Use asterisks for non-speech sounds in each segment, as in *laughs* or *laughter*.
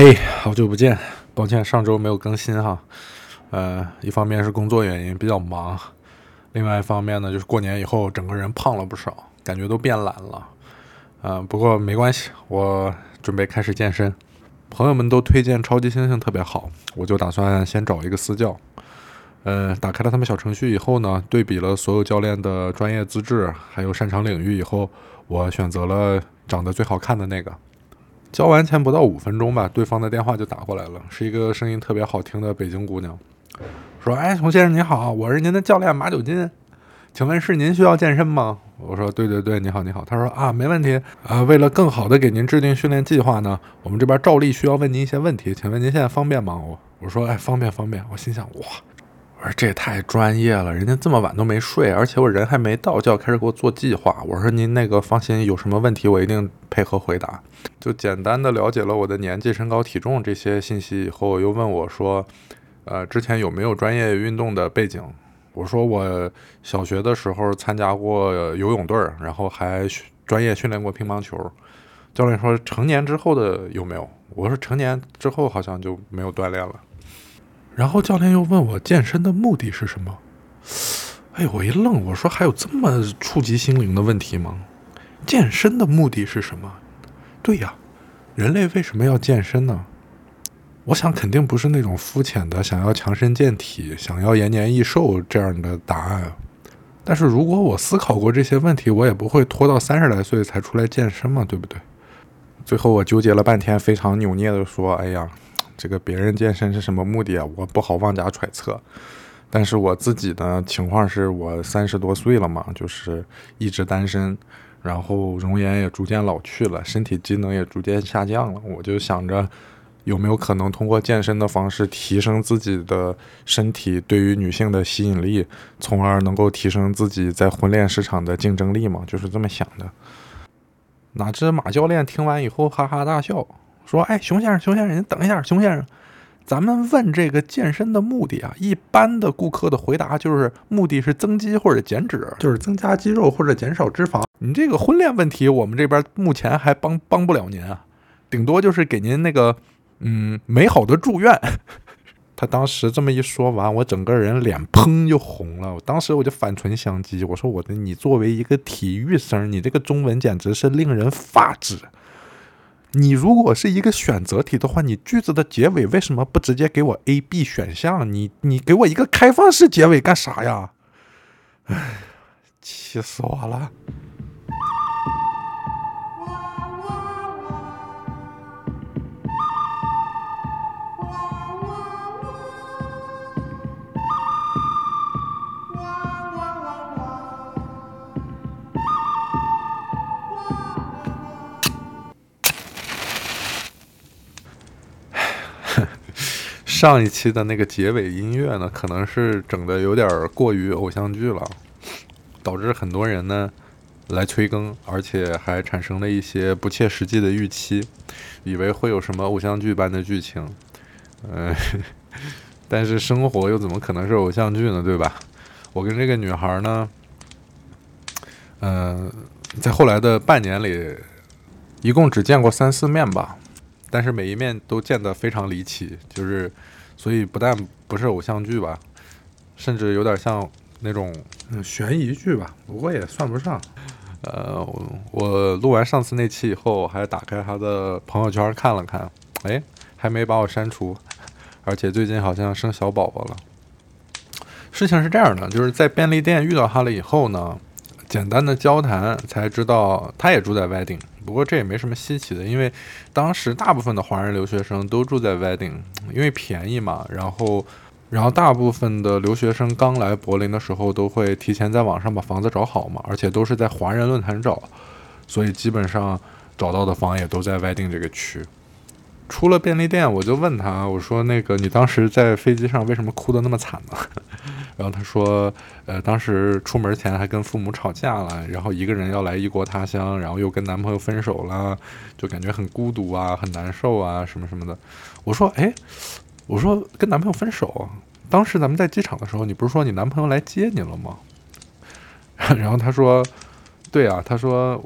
嘿，好久不见，抱歉上周没有更新哈。呃，一方面是工作原因比较忙，另外一方面呢就是过年以后整个人胖了不少，感觉都变懒了。嗯，不过没关系，我准备开始健身。朋友们都推荐超级猩猩特别好，我就打算先找一个私教。呃，打开了他们小程序以后呢，对比了所有教练的专业资质还有擅长领域以后，我选择了长得最好看的那个。交完钱不到五分钟吧，对方的电话就打过来了，是一个声音特别好听的北京姑娘，说：“哎，熊先生你好，我是您的教练马九金，请问是您需要健身吗？”我说：“对对对，你好你好。”他说：“啊，没问题啊，为了更好的给您制定训练计划呢，我们这边照例需要问您一些问题，请问您现在方便吗？”我我说：“哎，方便方便。”我心想：“哇。”我说这也太专业了，人家这么晚都没睡，而且我人还没到就要开始给我做计划。我说您那个放心，有什么问题我一定配合回答。就简单的了解了我的年纪、身高、体重这些信息以后，又问我说，呃，之前有没有专业运动的背景？我说我小学的时候参加过游泳队儿，然后还专业训练过乒乓球。教练说成年之后的有没有？我说成年之后好像就没有锻炼了。然后教练又问我健身的目的是什么？哎，我一愣，我说还有这么触及心灵的问题吗？健身的目的是什么？对呀，人类为什么要健身呢？我想肯定不是那种肤浅的想要强身健体、想要延年益寿这样的答案。但是如果我思考过这些问题，我也不会拖到三十来岁才出来健身嘛，对不对？最后我纠结了半天，非常扭捏的说：“哎呀。”这个别人健身是什么目的啊？我不好妄加揣测，但是我自己的情况是我三十多岁了嘛，就是一直单身，然后容颜也逐渐老去了，身体机能也逐渐下降了。我就想着有没有可能通过健身的方式提升自己的身体对于女性的吸引力，从而能够提升自己在婚恋市场的竞争力嘛？就是这么想的。哪知马教练听完以后哈哈大笑。说，哎，熊先生，熊先生，您等一下，熊先生，咱们问这个健身的目的啊，一般的顾客的回答就是目的是增肌或者减脂，就是增加肌肉或者减少脂肪。你这个婚恋问题，我们这边目前还帮帮不了您啊，顶多就是给您那个嗯美好的祝愿。*laughs* 他当时这么一说完，我整个人脸砰就红了，我当时我就反唇相讥，我说我的，你作为一个体育生，你这个中文简直是令人发指。你如果是一个选择题的话，你句子的结尾为什么不直接给我 A、B 选项？你你给我一个开放式结尾干啥呀？哎，气死我了！上一期的那个结尾音乐呢，可能是整的有点过于偶像剧了，导致很多人呢来催更，而且还产生了一些不切实际的预期，以为会有什么偶像剧般的剧情。嗯，*laughs* 但是生活又怎么可能是偶像剧呢？对吧？我跟这个女孩呢，嗯，在后来的半年里，一共只见过三四面吧。但是每一面都见得非常离奇，就是，所以不但不是偶像剧吧，甚至有点像那种悬疑剧吧，不过也算不上。呃，我录完上次那期以后，还打开他的朋友圈看了看，哎，还没把我删除，而且最近好像生小宝宝了。事情是这样的，就是在便利店遇到他了以后呢，简单的交谈才知道他也住在外地。不过这也没什么稀奇的，因为当时大部分的华人留学生都住在 Wedding，因为便宜嘛。然后，然后大部分的留学生刚来柏林的时候，都会提前在网上把房子找好嘛，而且都是在华人论坛找，所以基本上找到的房也都在 Wedding 这个区。出了便利店，我就问他，我说：“那个，你当时在飞机上为什么哭得那么惨呢？” *laughs* 然后他说：“呃，当时出门前还跟父母吵架了，然后一个人要来异国他乡，然后又跟男朋友分手了，就感觉很孤独啊，很难受啊，什么什么的。”我说：“哎，我说跟男朋友分手，当时咱们在机场的时候，你不是说你男朋友来接你了吗？” *laughs* 然后他说：“对啊，他说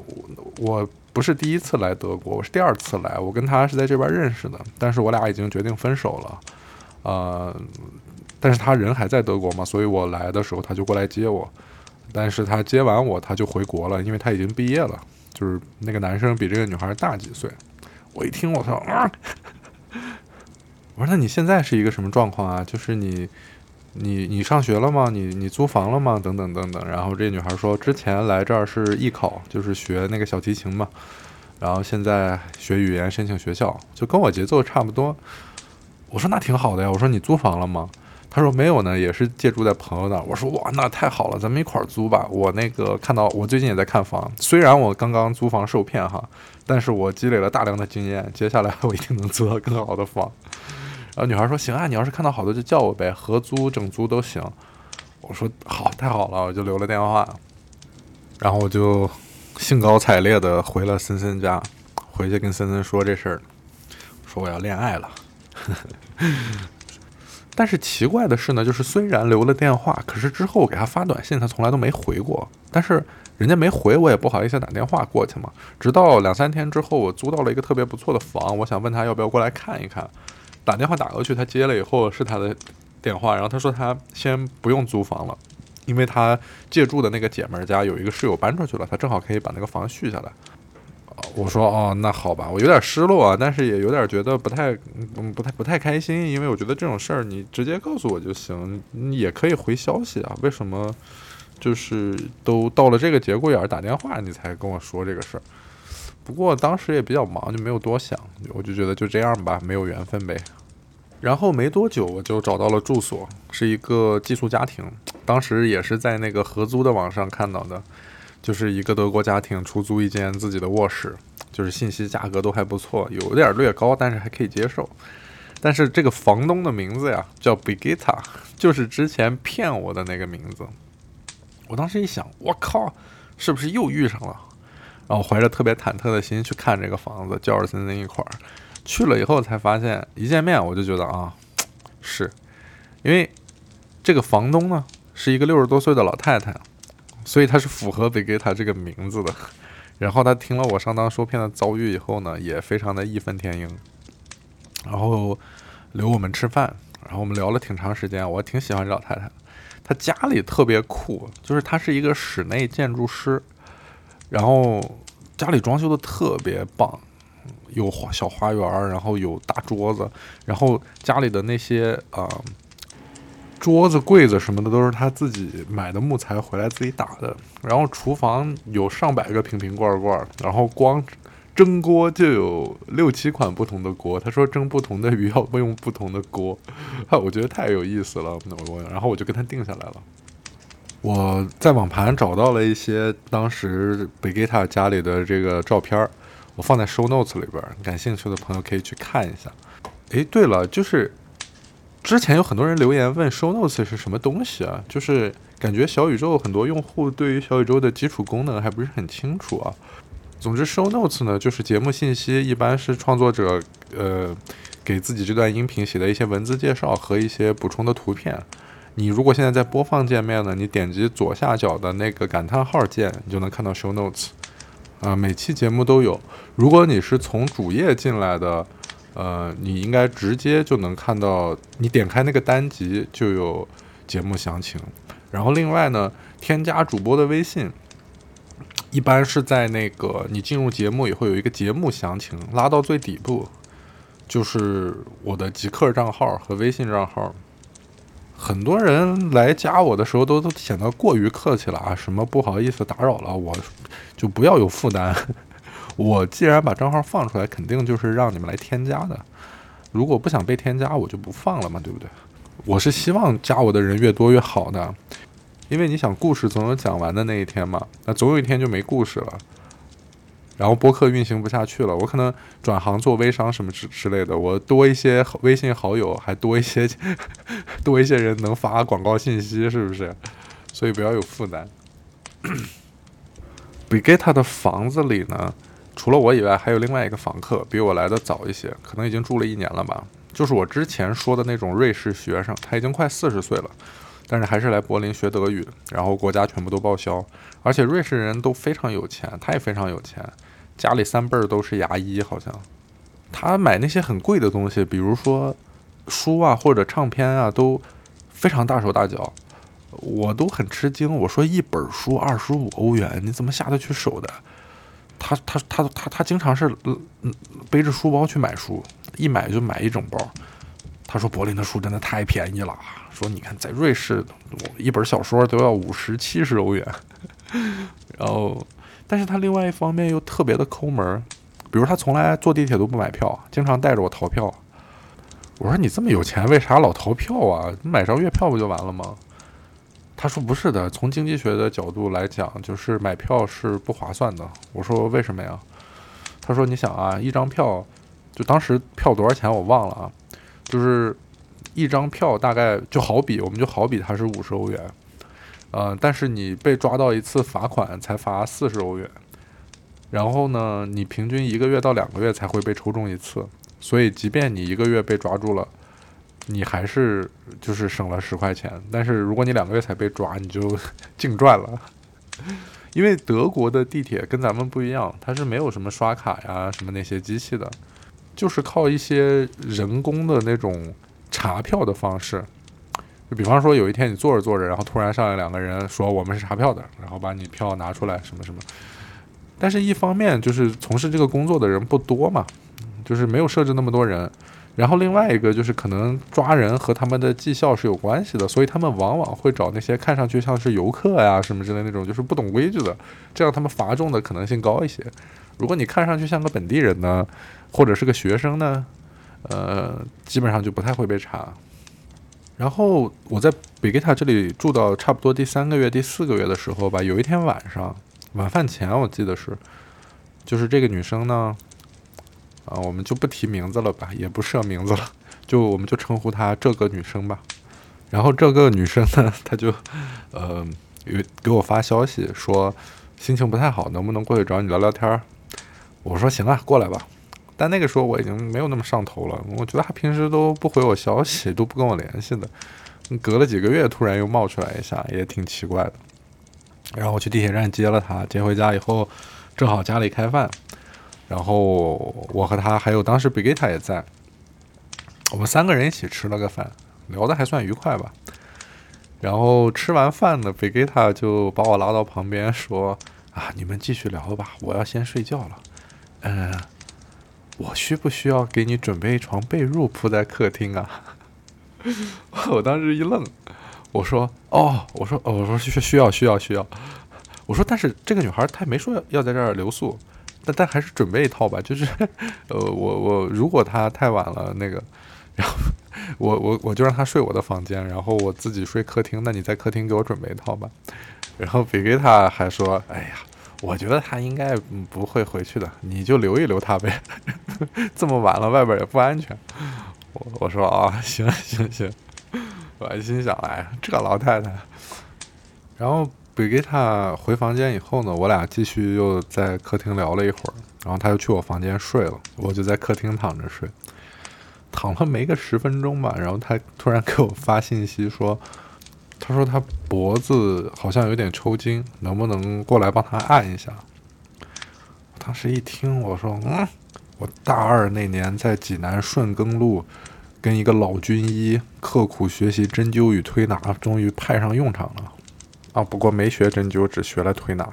我不是第一次来德国，我是第二次来。我跟他是在这边认识的，但是我俩已经决定分手了。呃，但是他人还在德国嘛，所以我来的时候他就过来接我。但是他接完我，他就回国了，因为他已经毕业了。就是那个男生比这个女孩大几岁。我一听，我操啊！我说那你现在是一个什么状况啊？就是你。你你上学了吗？你你租房了吗？等等等等。然后这女孩说，之前来这儿是艺考，就是学那个小提琴嘛。然后现在学语言，申请学校，就跟我节奏差不多。我说那挺好的呀。我说你租房了吗？她说没有呢，也是借住在朋友那儿。我说哇，那太好了，咱们一块儿租吧。我那个看到我最近也在看房，虽然我刚刚租房受骗哈，但是我积累了大量的经验，接下来 *laughs* 我一定能租到更好的房。然后女孩说：“行啊，你要是看到好的就叫我呗，合租整租都行。”我说：“好，太好了！”我就留了电话，然后我就兴高采烈的回了森森家，回去跟森森说这事儿，说我要恋爱了。*laughs* 但是奇怪的是呢，就是虽然留了电话，可是之后我给他发短信，他从来都没回过。但是人家没回，我也不好意思打电话过去嘛。直到两三天之后，我租到了一个特别不错的房，我想问他要不要过来看一看。打电话打过去，他接了以后是他的电话，然后他说他先不用租房了，因为他借住的那个姐们家有一个室友搬出去了，他正好可以把那个房续下来。我说哦，那好吧，我有点失落啊，但是也有点觉得不太，嗯，不太不太开心，因为我觉得这种事儿你直接告诉我就行，你也可以回消息啊，为什么就是都到了这个节骨眼儿打电话你才跟我说这个事儿？不过当时也比较忙，就没有多想，我就觉得就这样吧，没有缘分呗。然后没多久我就找到了住所，是一个寄宿家庭。当时也是在那个合租的网上看到的，就是一个德国家庭出租一间自己的卧室，就是信息价格都还不错，有点略高，但是还可以接受。但是这个房东的名字呀叫 Bigita，就是之前骗我的那个名字。我当时一想，我靠，是不是又遇上了？然后怀着特别忐忑的心去看这个房子，叫着森森一块儿去了以后，才发现一见面我就觉得啊，是因为这个房东呢是一个六十多岁的老太太，所以她是符合给给她这个名字的。然后她听了我上当受骗的遭遇以后呢，也非常的义愤填膺，然后留我们吃饭，然后我们聊了挺长时间，我挺喜欢这老太太，她家里特别酷，就是她是一个室内建筑师。然后家里装修的特别棒，有花小花园，然后有大桌子，然后家里的那些啊桌子、柜子什么的都是他自己买的木材回来自己打的。然后厨房有上百个瓶瓶罐罐，然后光蒸锅就有六七款不同的锅。他说蒸不同的鱼要用不同的锅，*laughs* 我觉得太有意思了。我然后我就跟他定下来了。我在网盘找到了一些当时贝吉塔家里的这个照片儿，我放在 show notes 里边，感兴趣的朋友可以去看一下。诶，对了，就是之前有很多人留言问 show notes 是什么东西啊？就是感觉小宇宙很多用户对于小宇宙的基础功能还不是很清楚啊。总之，show notes 呢就是节目信息，一般是创作者呃给自己这段音频写的一些文字介绍和一些补充的图片。你如果现在在播放界面呢，你点击左下角的那个感叹号键，你就能看到 show notes，啊，每期节目都有。如果你是从主页进来的，呃，你应该直接就能看到，你点开那个单集就有节目详情。然后另外呢，添加主播的微信，一般是在那个你进入节目以后有一个节目详情，拉到最底部，就是我的极客账号和微信账号。很多人来加我的时候都都显得过于客气了啊，什么不好意思打扰了，我就不要有负担。*laughs* 我既然把账号放出来，肯定就是让你们来添加的。如果不想被添加，我就不放了嘛，对不对？我是希望加我的人越多越好的，因为你想故事总有讲完的那一天嘛，那总有一天就没故事了。然后播客运行不下去了，我可能转行做微商什么之之类的。我多一些微信好友，还多一些 *laughs* 多一些人能发广告信息，是不是？所以不要有负担。b i g e t a 的房子里呢，除了我以外，还有另外一个房客，比我来的早一些，可能已经住了一年了吧。就是我之前说的那种瑞士学生，他已经快四十岁了，但是还是来柏林学德语，然后国家全部都报销，而且瑞士人都非常有钱，他也非常有钱。家里三辈儿都是牙医，好像。他买那些很贵的东西，比如说书啊或者唱片啊，都非常大手大脚，我都很吃惊。我说一本书二十五欧元，你怎么下得去手的？他他他他他经常是背着书包去买书，一买就买一整包。他说柏林的书真的太便宜了，说你看在瑞士，一本小说都要五十七十欧元。然后，但是他另外一方面又特别的抠门，比如他从来坐地铁都不买票，经常带着我逃票。我说你这么有钱，为啥老逃票啊？买张月票不就完了吗？他说不是的，从经济学的角度来讲，就是买票是不划算的。我说为什么呀？他说你想啊，一张票，就当时票多少钱我忘了啊，就是一张票大概就好比我们就好比它是五十欧元。呃，但是你被抓到一次罚款才罚四十欧元，然后呢，你平均一个月到两个月才会被抽中一次，所以即便你一个月被抓住了，你还是就是省了十块钱。但是如果你两个月才被抓，你就 *laughs* 净赚了，因为德国的地铁跟咱们不一样，它是没有什么刷卡呀什么那些机器的，就是靠一些人工的那种查票的方式。就比方说，有一天你坐着坐着，然后突然上来两个人说我们是查票的，然后把你票拿出来什么什么。但是，一方面就是从事这个工作的人不多嘛，就是没有设置那么多人。然后另外一个就是可能抓人和他们的绩效是有关系的，所以他们往往会找那些看上去像是游客呀什么之类那种，就是不懂规矩的，这样他们罚重的可能性高一些。如果你看上去像个本地人呢，或者是个学生呢，呃，基本上就不太会被查。然后我在贝吉塔这里住到差不多第三个月、第四个月的时候吧，有一天晚上晚饭前，我记得是，就是这个女生呢，啊，我们就不提名字了吧，也不设名字了，就我们就称呼她这个女生吧。然后这个女生呢，她就呃给给我发消息说心情不太好，能不能过去找你聊聊天儿？我说行啊，过来吧。但那个时候我已经没有那么上头了，我觉得他平时都不回我消息，都不跟我联系的，隔了几个月突然又冒出来一下，也挺奇怪的。然后我去地铁站接了他，接回家以后，正好家里开饭，然后我和他还有当时比吉塔也在，我们三个人一起吃了个饭，聊得还算愉快吧。然后吃完饭呢，比吉塔就把我拉到旁边说：“啊，你们继续聊吧，我要先睡觉了。”嗯。我需不需要给你准备一床被褥铺在客厅啊？*laughs* 我当时一愣，我说：“哦，我说，哦，我说需需要需要需要。”我说：“但是这个女孩她没说要在这儿留宿，但但还是准备一套吧。就是 *laughs* 呃，我我如果她太晚了那个，*laughs* 然后我我我就让她睡我的房间，然后我自己睡客厅。那你在客厅给我准备一套吧。”然后比给他还说：“哎呀。”我觉得他应该不会回去的，你就留一留他呗。*laughs* 这么晚了，外边也不安全。我我说啊，*laughs* 行行行。我还心想，哎，这老太太。然后比给他回房间以后呢，我俩继续又在客厅聊了一会儿，然后他又去我房间睡了，我就在客厅躺着睡。躺了没个十分钟吧，然后他突然给我发信息说。他说他脖子好像有点抽筋，能不能过来帮他按一下？我当时一听，我说：“嗯，我大二那年在济南顺耕路跟一个老军医刻苦学习针灸与推拿，终于派上用场了。啊，不过没学针灸，只学了推拿。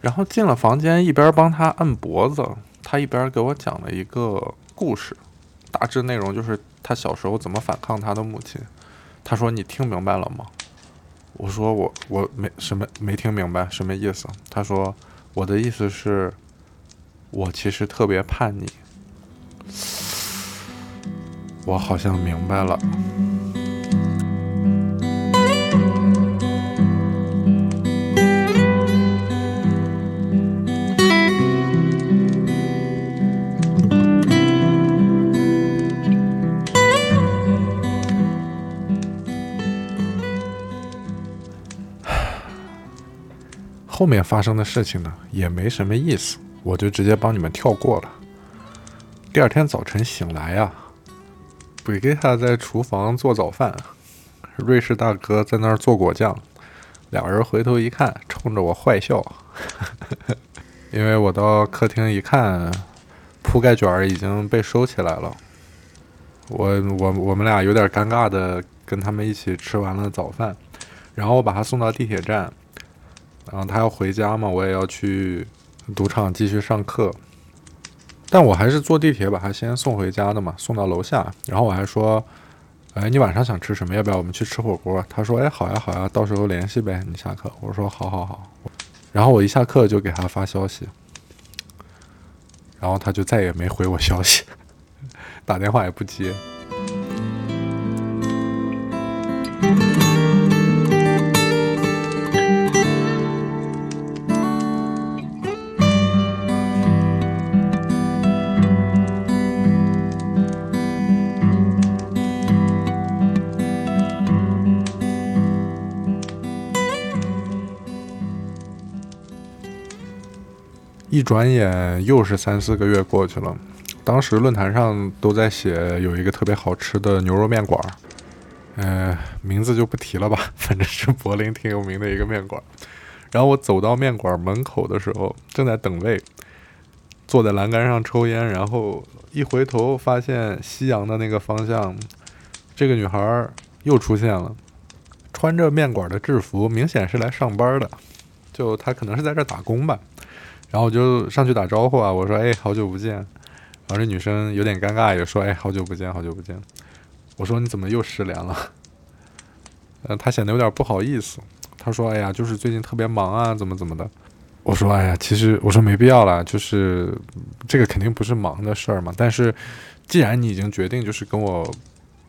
然后进了房间，一边帮他按脖子，他一边给我讲了一个故事，大致内容就是他小时候怎么反抗他的母亲。”他说：“你听明白了吗？”我说：“我我没什么没听明白，什么意思？”他说：“我的意思是，我其实特别叛逆。”我好像明白了。*sighs* 后面发生的事情呢，也没什么意思，我就直接帮你们跳过了。第二天早晨醒来呀，布吉塔在厨房做早饭，瑞士大哥在那儿做果酱，俩人回头一看，冲着我坏笑，*laughs* 因为我到客厅一看，铺盖卷儿已经被收起来了。我我我们俩有点尴尬的跟他们一起吃完了早饭，然后我把他送到地铁站，然后他要回家嘛，我也要去赌场继续上课。但我还是坐地铁把他先送回家的嘛，送到楼下。然后我还说：“哎，你晚上想吃什么？要不要我们去吃火锅？”他说：“哎，好呀，好呀，到时候联系呗，你下课。”我说：“好好好。”然后我一下课就给他发消息，然后他就再也没回我消息，*laughs* 打电话也不接。一转眼又是三四个月过去了，当时论坛上都在写有一个特别好吃的牛肉面馆儿，呃，名字就不提了吧，*laughs* 反正是柏林挺有名的一个面馆儿。然后我走到面馆门口的时候，正在等位，坐在栏杆上抽烟，然后一回头发现夕阳的那个方向，这个女孩又出现了，穿着面馆的制服，明显是来上班的，就她可能是在这打工吧。然后我就上去打招呼啊，我说：“哎，好久不见。”然后这女生有点尴尬，也说：“哎，好久不见，好久不见。”我说：“你怎么又失联了？”呃，她显得有点不好意思。她说：“哎呀，就是最近特别忙啊，怎么怎么的。”我说：“哎呀，其实我说没必要了，就是这个肯定不是忙的事儿嘛。但是既然你已经决定就是跟我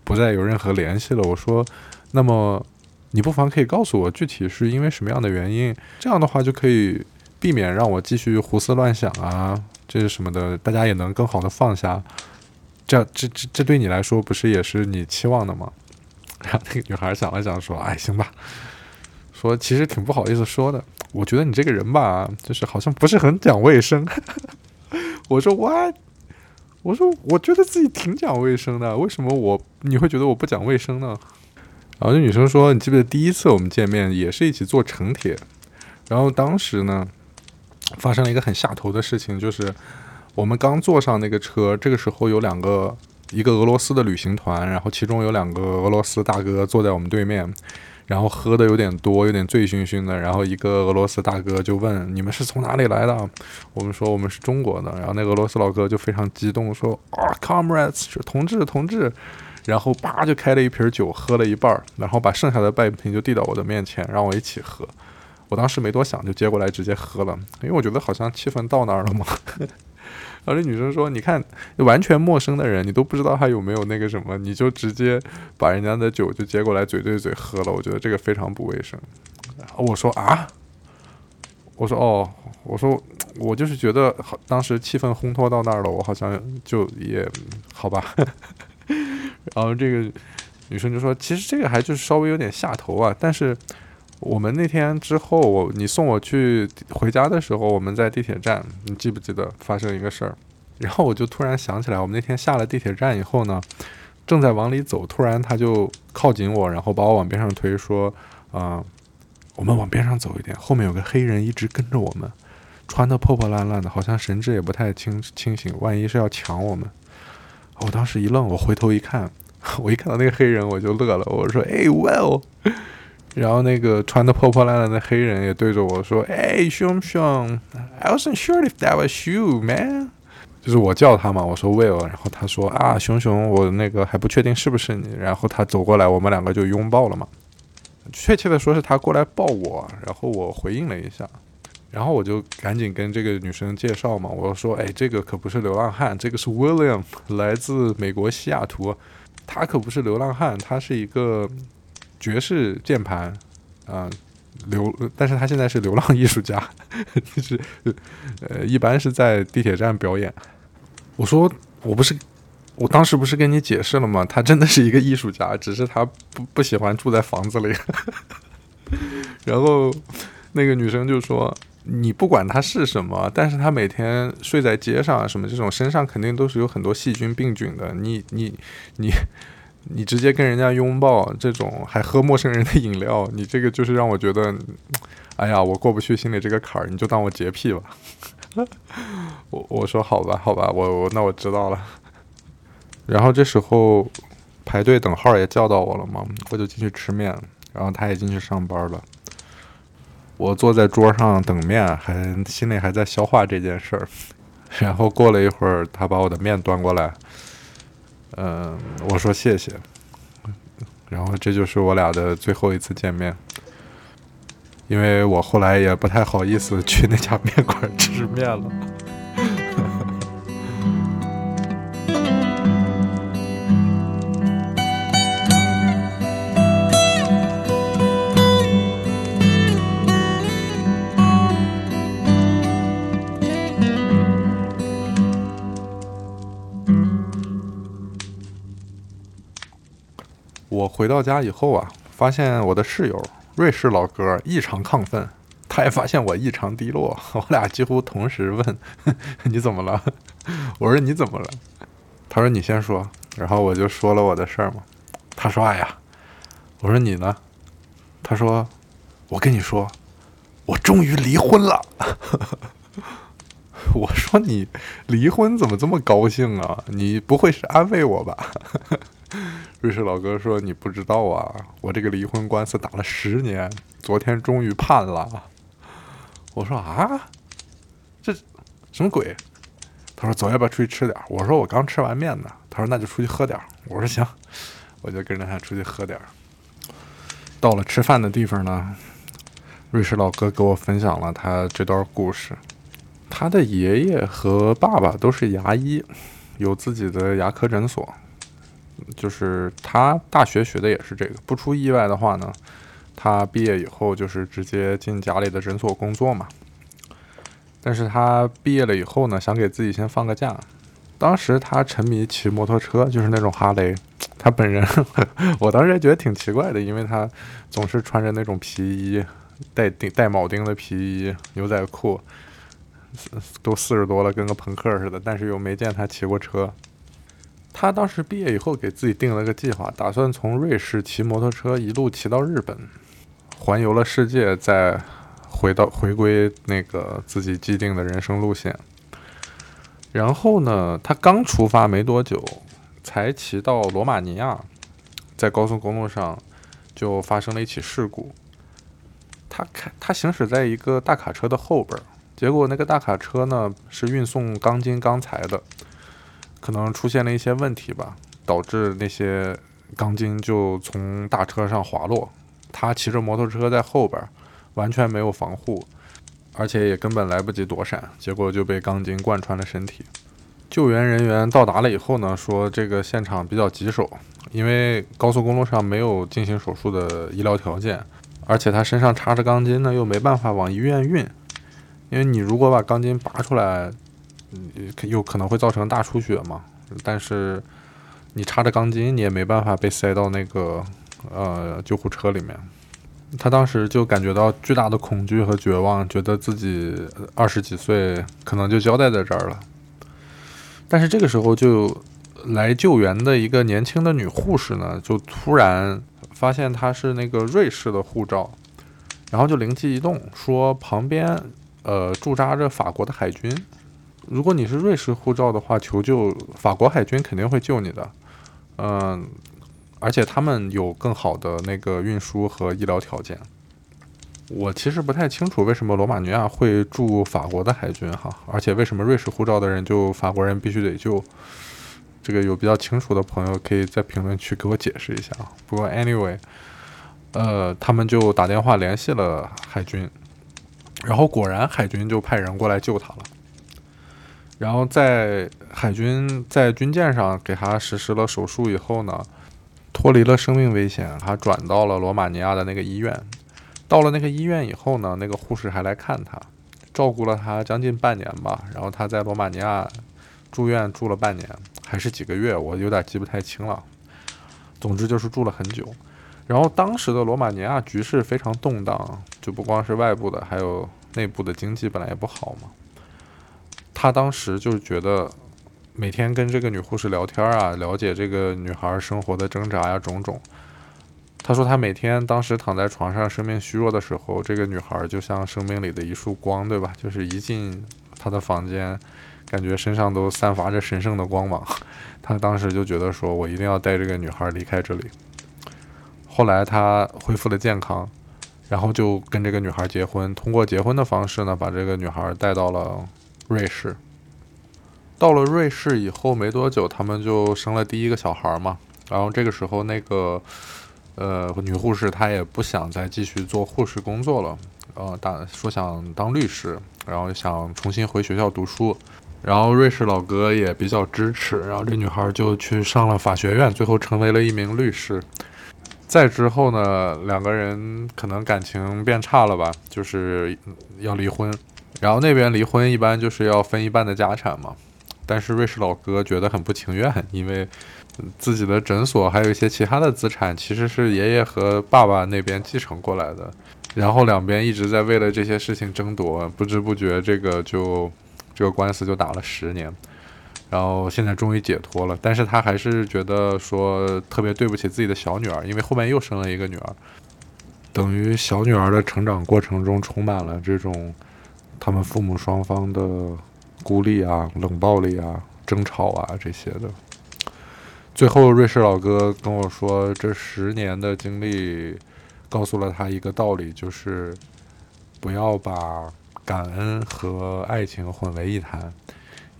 不再有任何联系了，我说，那么你不妨可以告诉我具体是因为什么样的原因，这样的话就可以。”避免让我继续胡思乱想啊，这是什么的？大家也能更好的放下。这这这这对你来说不是也是你期望的吗？然 *laughs* 后那个女孩想了想说：“哎，行吧。”说其实挺不好意思说的。我觉得你这个人吧，就是好像不是很讲卫生。*laughs* 我说 What？我说我觉得自己挺讲卫生的，为什么我你会觉得我不讲卫生呢？然后这女生说：“你记不记得第一次我们见面也是一起坐城铁？然后当时呢？”发生了一个很下头的事情，就是我们刚坐上那个车，这个时候有两个一个俄罗斯的旅行团，然后其中有两个俄罗斯大哥坐在我们对面，然后喝的有点多，有点醉醺醺的，然后一个俄罗斯大哥就问：“你们是从哪里来的？”我们说：“我们是中国的。”然后那个俄罗斯老哥就非常激动说：“啊，comrades，同志，同志！”然后叭就开了一瓶酒，喝了一半，然后把剩下的半瓶就递到我的面前，让我一起喝。我当时没多想，就接过来直接喝了，因为我觉得好像气氛到那儿了嘛。*laughs* 然后这女生说：“你看，完全陌生的人，你都不知道他有没有那个什么，你就直接把人家的酒就接过来嘴对嘴喝了，我觉得这个非常不卫生。”我说：“啊？”我说：“哦，我说我就是觉得好，当时气氛烘托到那儿了，我好像就也好吧。*laughs* ”然后这个女生就说：“其实这个还就是稍微有点下头啊，但是。”我们那天之后，我你送我去回家的时候，我们在地铁站，你记不记得发生一个事儿？然后我就突然想起来，我们那天下了地铁站以后呢，正在往里走，突然他就靠近我，然后把我往边上推，说：“啊，我们往边上走一点，后面有个黑人一直跟着我们，穿的破破烂烂的，好像神志也不太清清醒，万一是要抢我们。” *laughs* 我当时一愣，我回头一看，*laughs* 我一看到那个黑人，我就乐了，我说：“哎，well。”然后那个穿的破破烂烂的黑人也对着我说：“哎，熊熊，I wasn't sure if that was you, man。”就是我叫他嘛，我说 Will，然后他说：“啊，熊熊，我那个还不确定是不是你。”然后他走过来，我们两个就拥抱了嘛。确切的说是他过来抱我，然后我回应了一下，然后我就赶紧跟这个女生介绍嘛，我说：“哎，这个可不是流浪汉，这个是 William，来自美国西雅图，他可不是流浪汉，他是一个。”爵士键盘，啊，流，但是他现在是流浪艺术家，*laughs* 就是，呃，一般是在地铁站表演。我说，我不是，我当时不是跟你解释了吗？他真的是一个艺术家，只是他不不喜欢住在房子里。*laughs* 然后那个女生就说：“你不管他是什么，但是他每天睡在街上啊，什么这种身上肯定都是有很多细菌病菌的。你你你。”你直接跟人家拥抱，这种还喝陌生人的饮料，你这个就是让我觉得，哎呀，我过不去心里这个坎儿，你就当我洁癖吧。*laughs* 我我说好吧，好吧，我我那我知道了。然后这时候排队等号也叫到我了嘛，我就进去吃面，然后他也进去上班了。我坐在桌上等面，还心里还在消化这件事儿。*laughs* 然后过了一会儿，他把我的面端过来，嗯，我说谢谢。然后这就是我俩的最后一次见面，因为我后来也不太好意思去那家面馆吃面了。我回到家以后啊，发现我的室友瑞士老哥异常亢奋，他也发现我异常低落，*laughs* 我俩几乎同时问：“ *laughs* 你怎么了？”我说：“你怎么了？”他说：“你先说。”然后我就说了我的事儿嘛。他说：“哎呀。”我说：“你呢？”他说：“我跟你说，我终于离婚了。*laughs* ”我说：“你离婚怎么这么高兴啊？你不会是安慰我吧？” *laughs* 瑞士老哥说：“你不知道啊，我这个离婚官司打了十年，昨天终于判了。”我说：“啊，这什么鬼？”他说：“走，要不要出去吃点？”我说：“我刚吃完面呢。”他说：“那就出去喝点。”我说：“行。”我就跟着他出去喝点。到了吃饭的地方呢，瑞士老哥给我分享了他这段故事。他的爷爷和爸爸都是牙医，有自己的牙科诊所。就是他大学学的也是这个，不出意外的话呢，他毕业以后就是直接进家里的诊所工作嘛。但是他毕业了以后呢，想给自己先放个假。当时他沉迷骑摩托车，就是那种哈雷。他本人，*laughs* 我当时也觉得挺奇怪的，因为他总是穿着那种皮衣，带钉带铆钉的皮衣、牛仔裤，都四十多了，跟个朋克似的，但是又没见他骑过车。他当时毕业以后，给自己定了个计划，打算从瑞士骑摩托车一路骑到日本，环游了世界，再回到回归那个自己既定的人生路线。然后呢，他刚出发没多久，才骑到罗马尼亚，在高速公路上就发生了一起事故。他开他行驶在一个大卡车的后边，结果那个大卡车呢是运送钢筋钢材的。可能出现了一些问题吧，导致那些钢筋就从大车上滑落。他骑着摩托车在后边，完全没有防护，而且也根本来不及躲闪，结果就被钢筋贯穿了身体。救援人员到达了以后呢，说这个现场比较棘手，因为高速公路上没有进行手术的医疗条件，而且他身上插着钢筋呢，又没办法往医院运，因为你如果把钢筋拔出来。嗯，有可能会造成大出血嘛？但是你插着钢筋，你也没办法被塞到那个呃救护车里面。他当时就感觉到巨大的恐惧和绝望，觉得自己二十几岁可能就交代在这儿了。但是这个时候，就来救援的一个年轻的女护士呢，就突然发现他是那个瑞士的护照，然后就灵机一动，说旁边呃驻扎着法国的海军。如果你是瑞士护照的话，求救法国海军肯定会救你的，嗯，而且他们有更好的那个运输和医疗条件。我其实不太清楚为什么罗马尼亚会驻法国的海军哈，而且为什么瑞士护照的人就法国人必须得救？这个有比较清楚的朋友可以在评论区给我解释一下啊。不过 anyway，呃，他们就打电话联系了海军，然后果然海军就派人过来救他了。然后在海军在军舰上给他实施了手术以后呢，脱离了生命危险，他转到了罗马尼亚的那个医院。到了那个医院以后呢，那个护士还来看他，照顾了他将近半年吧。然后他在罗马尼亚住院住了半年，还是几个月，我有点记不太清了。总之就是住了很久。然后当时的罗马尼亚局势非常动荡，就不光是外部的，还有内部的经济本来也不好嘛。他当时就是觉得，每天跟这个女护士聊天啊，了解这个女孩生活的挣扎呀，种种。他说他每天当时躺在床上，生命虚弱的时候，这个女孩就像生命里的一束光，对吧？就是一进他的房间，感觉身上都散发着神圣的光芒。他当时就觉得说，我一定要带这个女孩离开这里。后来他恢复了健康，然后就跟这个女孩结婚，通过结婚的方式呢，把这个女孩带到了瑞士。到了瑞士以后没多久，他们就生了第一个小孩嘛。然后这个时候，那个呃女护士她也不想再继续做护士工作了，呃，打说想当律师，然后想重新回学校读书。然后瑞士老哥也比较支持，然后这女孩就去上了法学院，最后成为了一名律师。再之后呢，两个人可能感情变差了吧，就是要离婚。然后那边离婚一般就是要分一半的家产嘛。但是瑞士老哥觉得很不情愿，因为自己的诊所还有一些其他的资产，其实是爷爷和爸爸那边继承过来的。然后两边一直在为了这些事情争夺，不知不觉这个就这个官司就打了十年。然后现在终于解脱了，但是他还是觉得说特别对不起自己的小女儿，因为后面又生了一个女儿，等于小女儿的成长过程中充满了这种他们父母双方的。孤立啊，冷暴力啊，争吵啊，这些的。最后，瑞士老哥跟我说，这十年的经历告诉了他一个道理，就是不要把感恩和爱情混为一谈，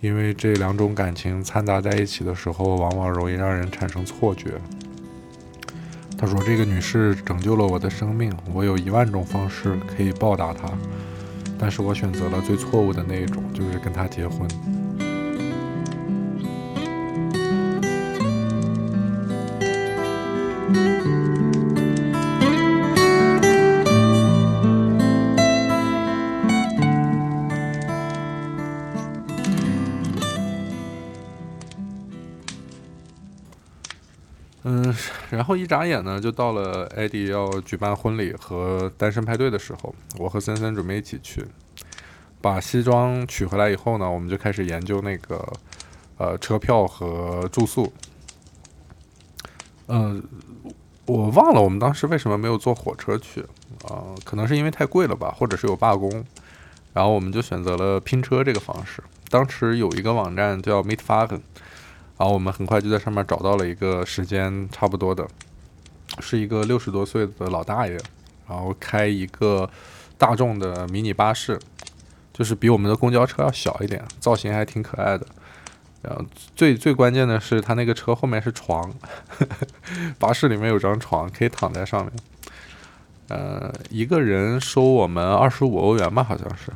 因为这两种感情掺杂在一起的时候，往往容易让人产生错觉。他说：“这个女士拯救了我的生命，我有一万种方式可以报答她。”但是我选择了最错误的那一种，就是跟他结婚。后一眨眼呢，就到了艾迪要举办婚礼和单身派对的时候。我和森森准备一起去，把西装取回来以后呢，我们就开始研究那个呃车票和住宿。嗯，我忘了我们当时为什么没有坐火车去啊？可能是因为太贵了吧，或者是有罢工。然后我们就选择了拼车这个方式。当时有一个网站叫 Meet f a g e n 然后我们很快就在上面找到了一个时间差不多的，是一个六十多岁的老大爷，然后开一个大众的迷你巴士，就是比我们的公交车要小一点，造型还挺可爱的。然后最最关键的是，他那个车后面是床，*laughs* 巴士里面有张床，可以躺在上面。呃，一个人收我们二十五欧元吧，好像是。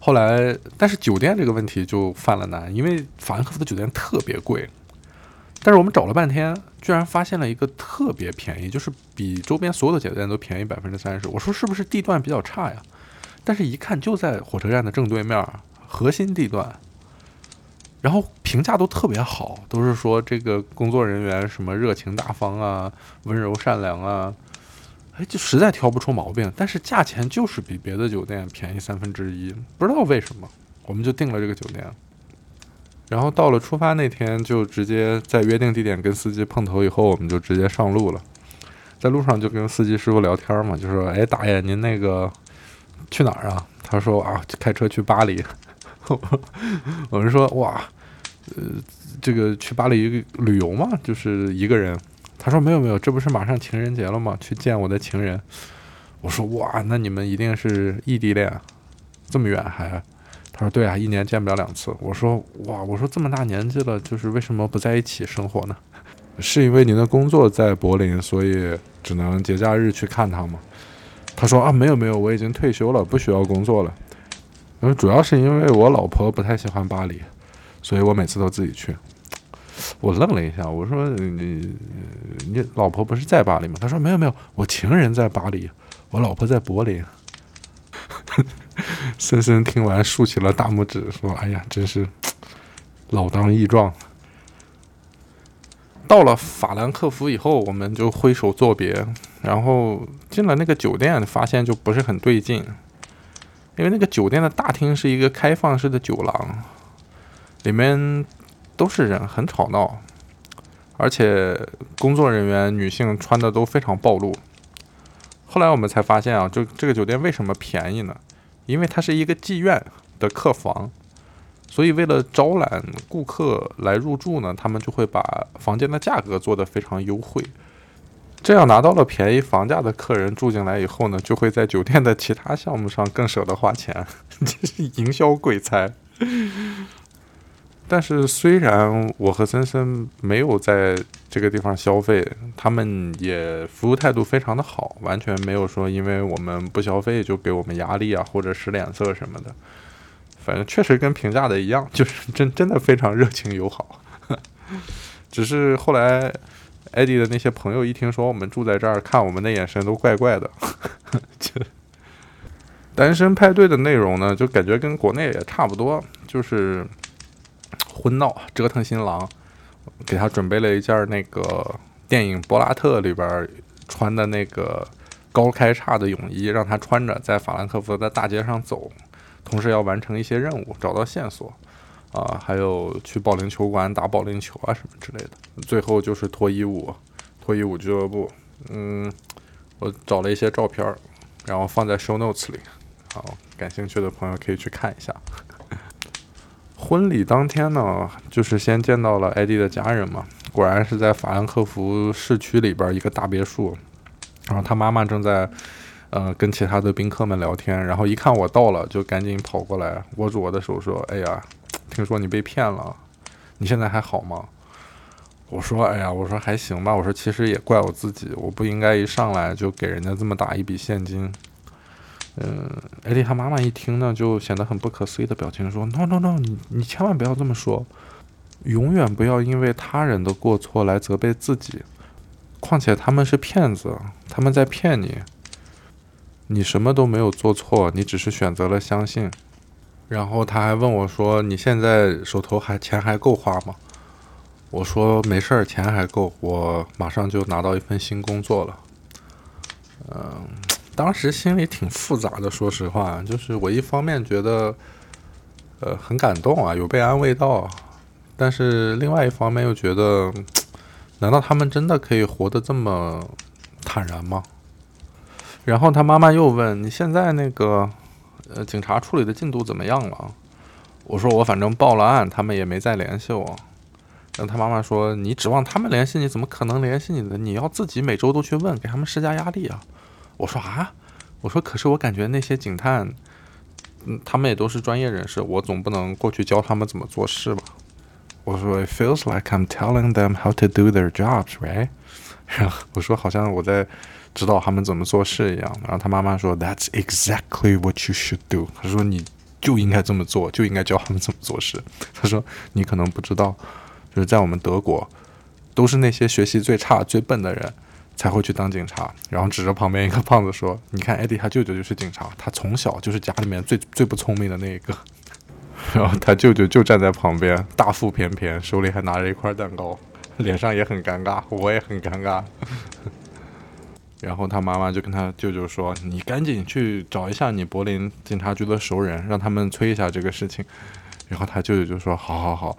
后来，但是酒店这个问题就犯了难，因为法兰克福的酒店特别贵。但是我们找了半天，居然发现了一个特别便宜，就是比周边所有的酒店都便宜百分之三十。我说是不是地段比较差呀？但是一看就在火车站的正对面，核心地段。然后评价都特别好，都是说这个工作人员什么热情大方啊，温柔善良啊。哎，就实在挑不出毛病，但是价钱就是比别的酒店便宜三分之一，不知道为什么，我们就订了这个酒店。然后到了出发那天，就直接在约定地点跟司机碰头以后，我们就直接上路了。在路上就跟司机师傅聊天嘛，就说：“哎，大爷，您那个去哪儿啊？”他说：“啊，开车去巴黎。*laughs* ”我们说：“哇，呃，这个去巴黎旅游嘛，就是一个人。”他说没有没有，这不是马上情人节了吗？去见我的情人。我说哇，那你们一定是异地恋，这么远还？他说对啊，一年见不了两次。我说哇，我说这么大年纪了，就是为什么不在一起生活呢？是因为您的工作在柏林，所以只能节假日去看他吗？他说啊，没有没有，我已经退休了，不需要工作了。因为主要是因为我老婆不太喜欢巴黎，所以我每次都自己去。我愣了一下，我说：“你你老婆不是在巴黎吗？”他说：“没有没有，我情人在巴黎，我老婆在柏林。*laughs* ”森森听完竖起了大拇指，说：“哎呀，真是老当益壮。”到了法兰克福以后，我们就挥手作别，然后进了那个酒店，发现就不是很对劲，因为那个酒店的大厅是一个开放式的酒廊，里面。都是人，很吵闹，而且工作人员女性穿的都非常暴露。后来我们才发现啊，就这个酒店为什么便宜呢？因为它是一个妓院的客房，所以为了招揽顾客来入住呢，他们就会把房间的价格做得非常优惠。这样拿到了便宜房价的客人住进来以后呢，就会在酒店的其他项目上更舍得花钱，*laughs* 这是营销鬼才。但是虽然我和森森没有在这个地方消费，他们也服务态度非常的好，完全没有说因为我们不消费就给我们压力啊或者使脸色什么的。反正确实跟评价的一样，就是真真的非常热情友好。*laughs* 只是后来。艾迪的那些朋友一听说我们住在这儿，看我们的眼神都怪怪的。*laughs* 就单身派对的内容呢，就感觉跟国内也差不多，就是婚闹、折腾新郎。给他准备了一件那个电影《波拉特》里边穿的那个高开叉的泳衣，让他穿着在法兰克福的大街上走，同时要完成一些任务，找到线索。啊，还有去保龄球馆打保龄球啊什么之类的。最后就是脱衣舞，脱衣舞俱乐部。嗯，我找了一些照片，然后放在 show notes 里。好，感兴趣的朋友可以去看一下。婚礼当天呢，就是先见到了艾迪的家人嘛，果然是在法兰克福市区里边一个大别墅。然后他妈妈正在呃跟其他的宾客们聊天，然后一看我到了，就赶紧跑过来握住我的手说：“哎呀。”听说你被骗了，你现在还好吗？我说，哎呀，我说还行吧。我说，其实也怪我自己，我不应该一上来就给人家这么大一笔现金。嗯，艾丽她妈妈一听呢，就显得很不可思议的表情，说：“No No No，你你千万不要这么说，永远不要因为他人的过错来责备自己。况且他们是骗子，他们在骗你，你什么都没有做错，你只是选择了相信。”然后他还问我说：“你现在手头还钱还够花吗？”我说：“没事儿，钱还够，我马上就拿到一份新工作了。”嗯，当时心里挺复杂的，说实话，就是我一方面觉得，呃，很感动啊，有被安慰到，但是另外一方面又觉得，难道他们真的可以活得这么坦然吗？然后他妈妈又问：“你现在那个？”呃，警察处理的进度怎么样了？我说我反正报了案，他们也没再联系我。然后他妈妈说：“你指望他们联系你，怎么可能联系你呢？你要自己每周都去问，给他们施加压力啊！”我说：“啊，我说可是我感觉那些警探，嗯，他们也都是专业人士，我总不能过去教他们怎么做事吧？”我说：“It feels like I'm telling them how to do their jobs, right？” *laughs* 然后我说：“好像我在。”指导他们怎么做事一样，然后他妈妈说：“That's exactly what you should do。”他说：“你就应该这么做，就应该教他们怎么做事。”他说：“你可能不知道，就是在我们德国，都是那些学习最差、最笨的人才会去当警察。”然后指着旁边一个胖子说：“ *laughs* 你看，艾迪他舅舅就是警察，他从小就是家里面最最不聪明的那一个。*laughs* ”然后他舅舅就站在旁边，大腹便便，手里还拿着一块蛋糕，脸上也很尴尬，我也很尴尬。*laughs* 然后他妈妈就跟他舅舅说：“你赶紧去找一下你柏林警察局的熟人，让他们催一下这个事情。”然后他舅舅就说：“好好好。”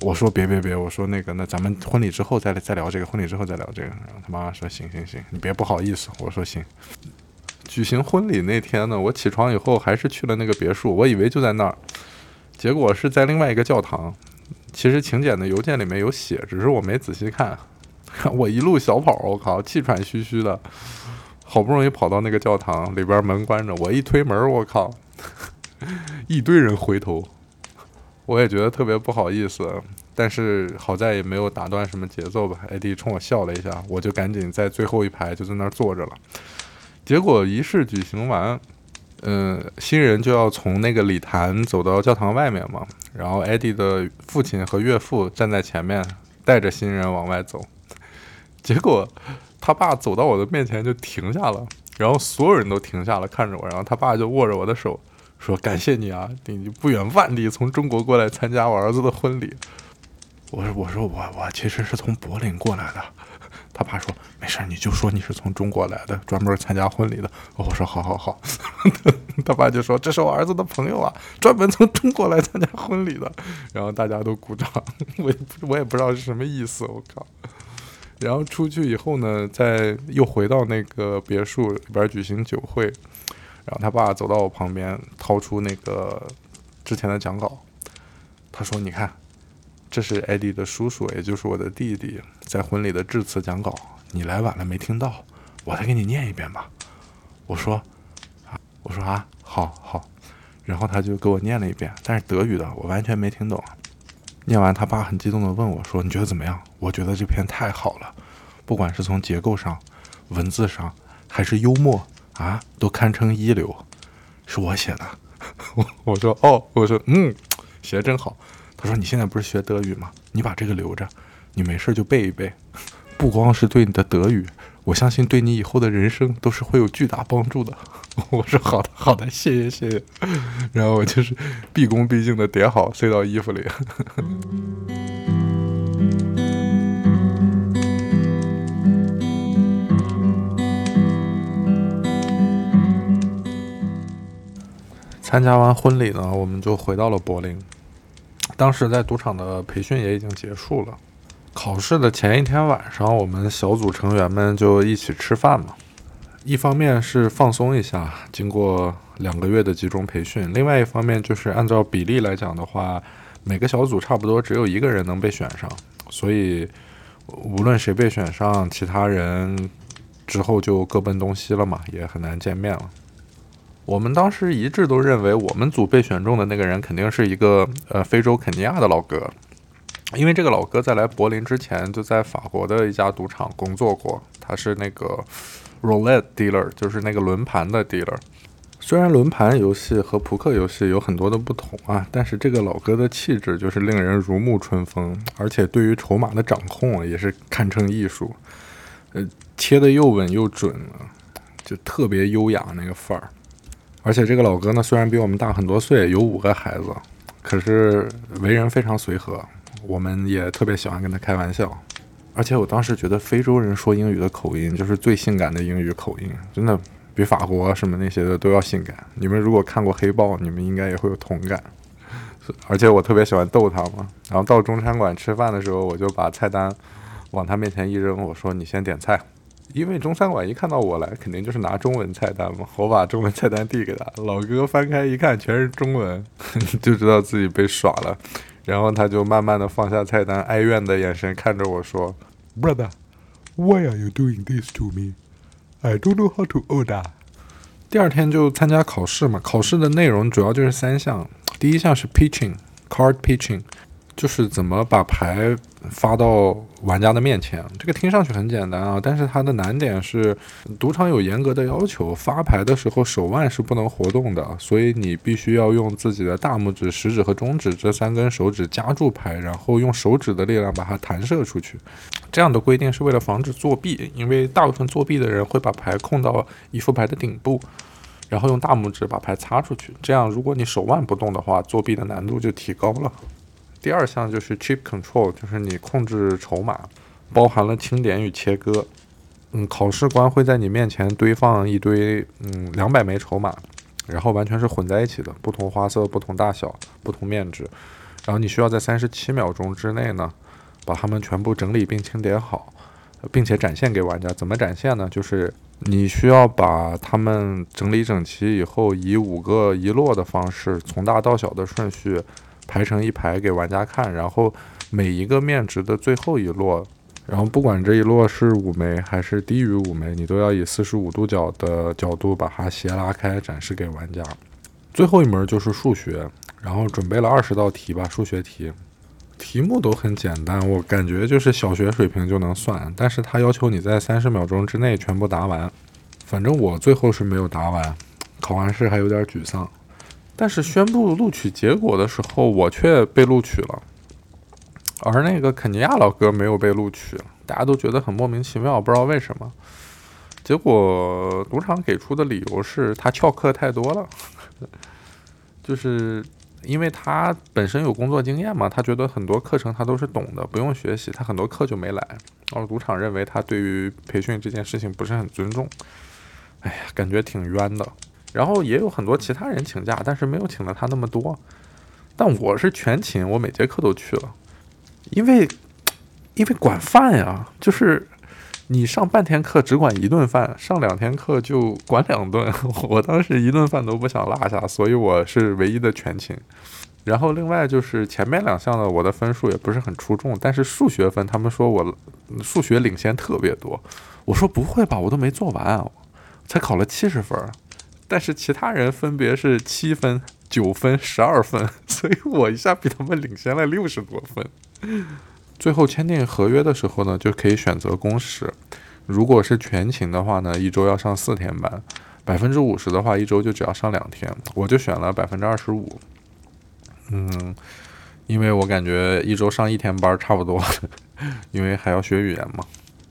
我说：“别别别！”我说：“那个，那咱们婚礼之后再再聊这个，婚礼之后再聊这个。”然后他妈妈说：“行行行，你别不好意思。”我说：“行。”举行婚礼那天呢，我起床以后还是去了那个别墅，我以为就在那儿，结果是在另外一个教堂。其实请柬的邮件里面有写，只是我没仔细看。*laughs* 我一路小跑，我靠，气喘吁吁的，好不容易跑到那个教堂里边，门关着，我一推门，我靠，*laughs* 一堆人回头，我也觉得特别不好意思，但是好在也没有打断什么节奏吧。艾迪冲我笑了一下，我就赶紧在最后一排就在那儿坐着了。结果仪式举行完，嗯，新人就要从那个礼坛走到教堂外面嘛，然后艾迪的父亲和岳父站在前面，带着新人往外走。结果，他爸走到我的面前就停下了，然后所有人都停下了看着我，然后他爸就握着我的手说：“感谢你啊，你不远万里从中国过来参加我儿子的婚礼。”我说：“我说我我其实是从柏林过来的。”他爸说：“没事，你就说你是从中国来的，专门参加婚礼的。”我说：“好好好。*laughs* ”他爸就说：“这是我儿子的朋友啊，专门从中国来参加婚礼的。”然后大家都鼓掌，我也我也不知道是什么意思，我靠。然后出去以后呢，再又回到那个别墅里边举行酒会，然后他爸走到我旁边，掏出那个之前的讲稿，他说：“你看，这是艾迪的叔叔，也就是我的弟弟，在婚礼的致辞讲稿，你来晚了没听到，我再给你念一遍吧。”我说：“啊，我说啊，好好。”然后他就给我念了一遍，但是德语的，我完全没听懂。念完，他爸很激动地问我说：“你觉得怎么样？”我觉得这篇太好了，不管是从结构上、文字上，还是幽默啊，都堪称一流。是我写的，我 *laughs* 我说哦，我说嗯，写的真好。他说：“你现在不是学德语吗？你把这个留着，你没事就背一背，不光是对你的德语，我相信对你以后的人生都是会有巨大帮助的。*laughs* ”我说：“好的，好的，谢谢，谢谢。”然后我就是毕恭毕敬的叠好，塞到衣服里。参加完婚礼呢，我们就回到了柏林。当时在赌场的培训也已经结束了。考试的前一天晚上，我们小组成员们就一起吃饭嘛。一方面是放松一下，经过两个月的集中培训；另外一方面就是按照比例来讲的话，每个小组差不多只有一个人能被选上，所以无论谁被选上，其他人之后就各奔东西了嘛，也很难见面了。我们当时一致都认为，我们组被选中的那个人肯定是一个呃非洲肯尼亚的老哥，因为这个老哥在来柏林之前就在法国的一家赌场工作过，他是那个。Roulette dealer 就是那个轮盘的 dealer。虽然轮盘游戏和扑克游戏有很多的不同啊，但是这个老哥的气质就是令人如沐春风，而且对于筹码的掌控也是堪称艺术。呃，切的又稳又准啊，就特别优雅那个范儿。而且这个老哥呢，虽然比我们大很多岁，有五个孩子，可是为人非常随和，我们也特别喜欢跟他开玩笑。而且我当时觉得非洲人说英语的口音就是最性感的英语口音，真的比法国什么那些的都要性感。你们如果看过《黑豹》，你们应该也会有同感。而且我特别喜欢逗他嘛。然后到中餐馆吃饭的时候，我就把菜单往他面前一扔，我说：“你先点菜。”因为中餐馆一看到我来，肯定就是拿中文菜单嘛。我把中文菜单递给他，老哥翻开一看，全是中文，*laughs* 就知道自己被耍了。然后他就慢慢的放下菜单，哀怨的眼神看着我说。Brother, why are you doing this to me? I don't know how to order. 第二天就参加考试嘛，考试的内容主要就是三项，第一项是 pitching, card pitching。就是怎么把牌发到玩家的面前，这个听上去很简单啊，但是它的难点是，赌场有严格的要求，发牌的时候手腕是不能活动的，所以你必须要用自己的大拇指、食指和中指这三根手指夹住牌，然后用手指的力量把它弹射出去。这样的规定是为了防止作弊，因为大部分作弊的人会把牌控到一副牌的顶部，然后用大拇指把牌擦出去。这样，如果你手腕不动的话，作弊的难度就提高了。第二项就是 chip control，就是你控制筹码，包含了清点与切割。嗯，考试官会在你面前堆放一堆，嗯，两百枚筹码，然后完全是混在一起的，不同花色、不同大小、不同面值。然后你需要在三十七秒钟之内呢，把它们全部整理并清点好，并且展现给玩家。怎么展现呢？就是你需要把它们整理整齐以后，以五个一摞的方式，从大到小的顺序。排成一排给玩家看，然后每一个面值的最后一摞，然后不管这一摞是五枚还是低于五枚，你都要以四十五度角的角度把它斜拉开展示给玩家。最后一门就是数学，然后准备了二十道题吧，数学题，题目都很简单，我感觉就是小学水平就能算，但是他要求你在三十秒钟之内全部答完，反正我最后是没有答完，考完试还有点沮丧。但是宣布录取结果的时候，我却被录取了，而那个肯尼亚老哥没有被录取，大家都觉得很莫名其妙，不知道为什么。结果赌场给出的理由是他翘课太多了，*laughs* 就是因为他本身有工作经验嘛，他觉得很多课程他都是懂的，不用学习，他很多课就没来。然后赌场认为他对于培训这件事情不是很尊重，哎呀，感觉挺冤的。然后也有很多其他人请假，但是没有请了他那么多。但我是全勤，我每节课都去了，因为因为管饭呀，就是你上半天课只管一顿饭，上两天课就管两顿。*laughs* 我当时一顿饭都不想落下，所以我是唯一的全勤。然后另外就是前面两项的我的分数也不是很出众，但是数学分他们说我数学领先特别多。我说不会吧，我都没做完，才考了七十分。但是其他人分别是七分、九分、十二分，*laughs* 所以我一下比他们领先了六十多分。最后签订合约的时候呢，就可以选择工时。如果是全勤的话呢，一周要上四天班；百分之五十的话，一周就只要上两天。我就选了百分之二十五。嗯，因为我感觉一周上一天班差不多，*laughs* 因为还要学语言嘛。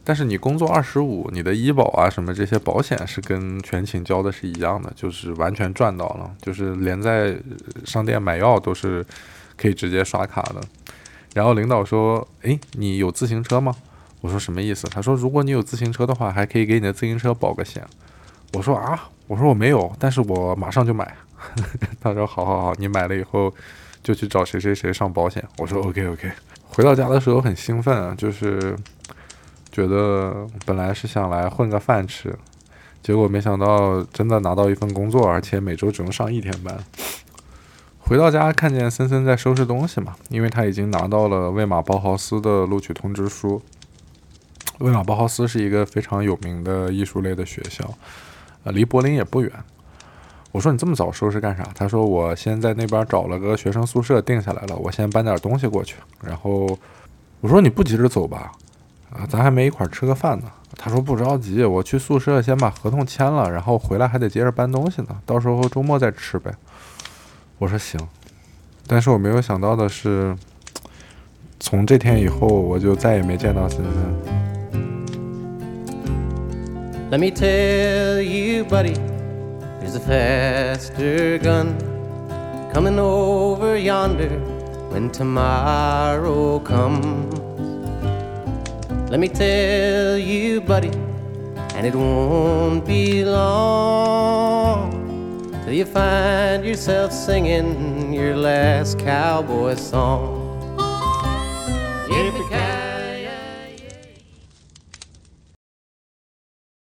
但是你工作二十五，你的医保啊什么这些保险是跟全勤交的是一样的，就是完全赚到了，就是连在商店买药都是可以直接刷卡的。然后领导说：“诶，你有自行车吗？”我说：“什么意思？”他说：“如果你有自行车的话，还可以给你的自行车保个险。”我说：“啊，我说我没有，但是我马上就买。*laughs* ”他说：“好好好，你买了以后就去找谁谁谁上保险。”我说：“OK OK。”回到家的时候很兴奋啊，就是。觉得本来是想来混个饭吃，结果没想到真的拿到一份工作，而且每周只用上一天班。回到家看见森森在收拾东西嘛，因为他已经拿到了魏玛包豪斯的录取通知书。魏玛包豪斯是一个非常有名的艺术类的学校，呃，离柏林也不远。我说你这么早收拾干啥？他说我先在那边找了个学生宿舍定下来了，我先搬点东西过去。然后我说你不急着走吧？啊，咱还没一块儿吃个饭呢。他说不着急，我去宿舍先把合同签了，然后回来还得接着搬东西呢。到时候周末再吃呗。我说行。但是我没有想到的是，从这天以后，我就再也没见到森森。Let me tell you, buddy, there's a faster gun coming over yonder when tomorrow comes. Let me tell you, buddy, and it won't be long till you find yourself singing your last cowboy song. If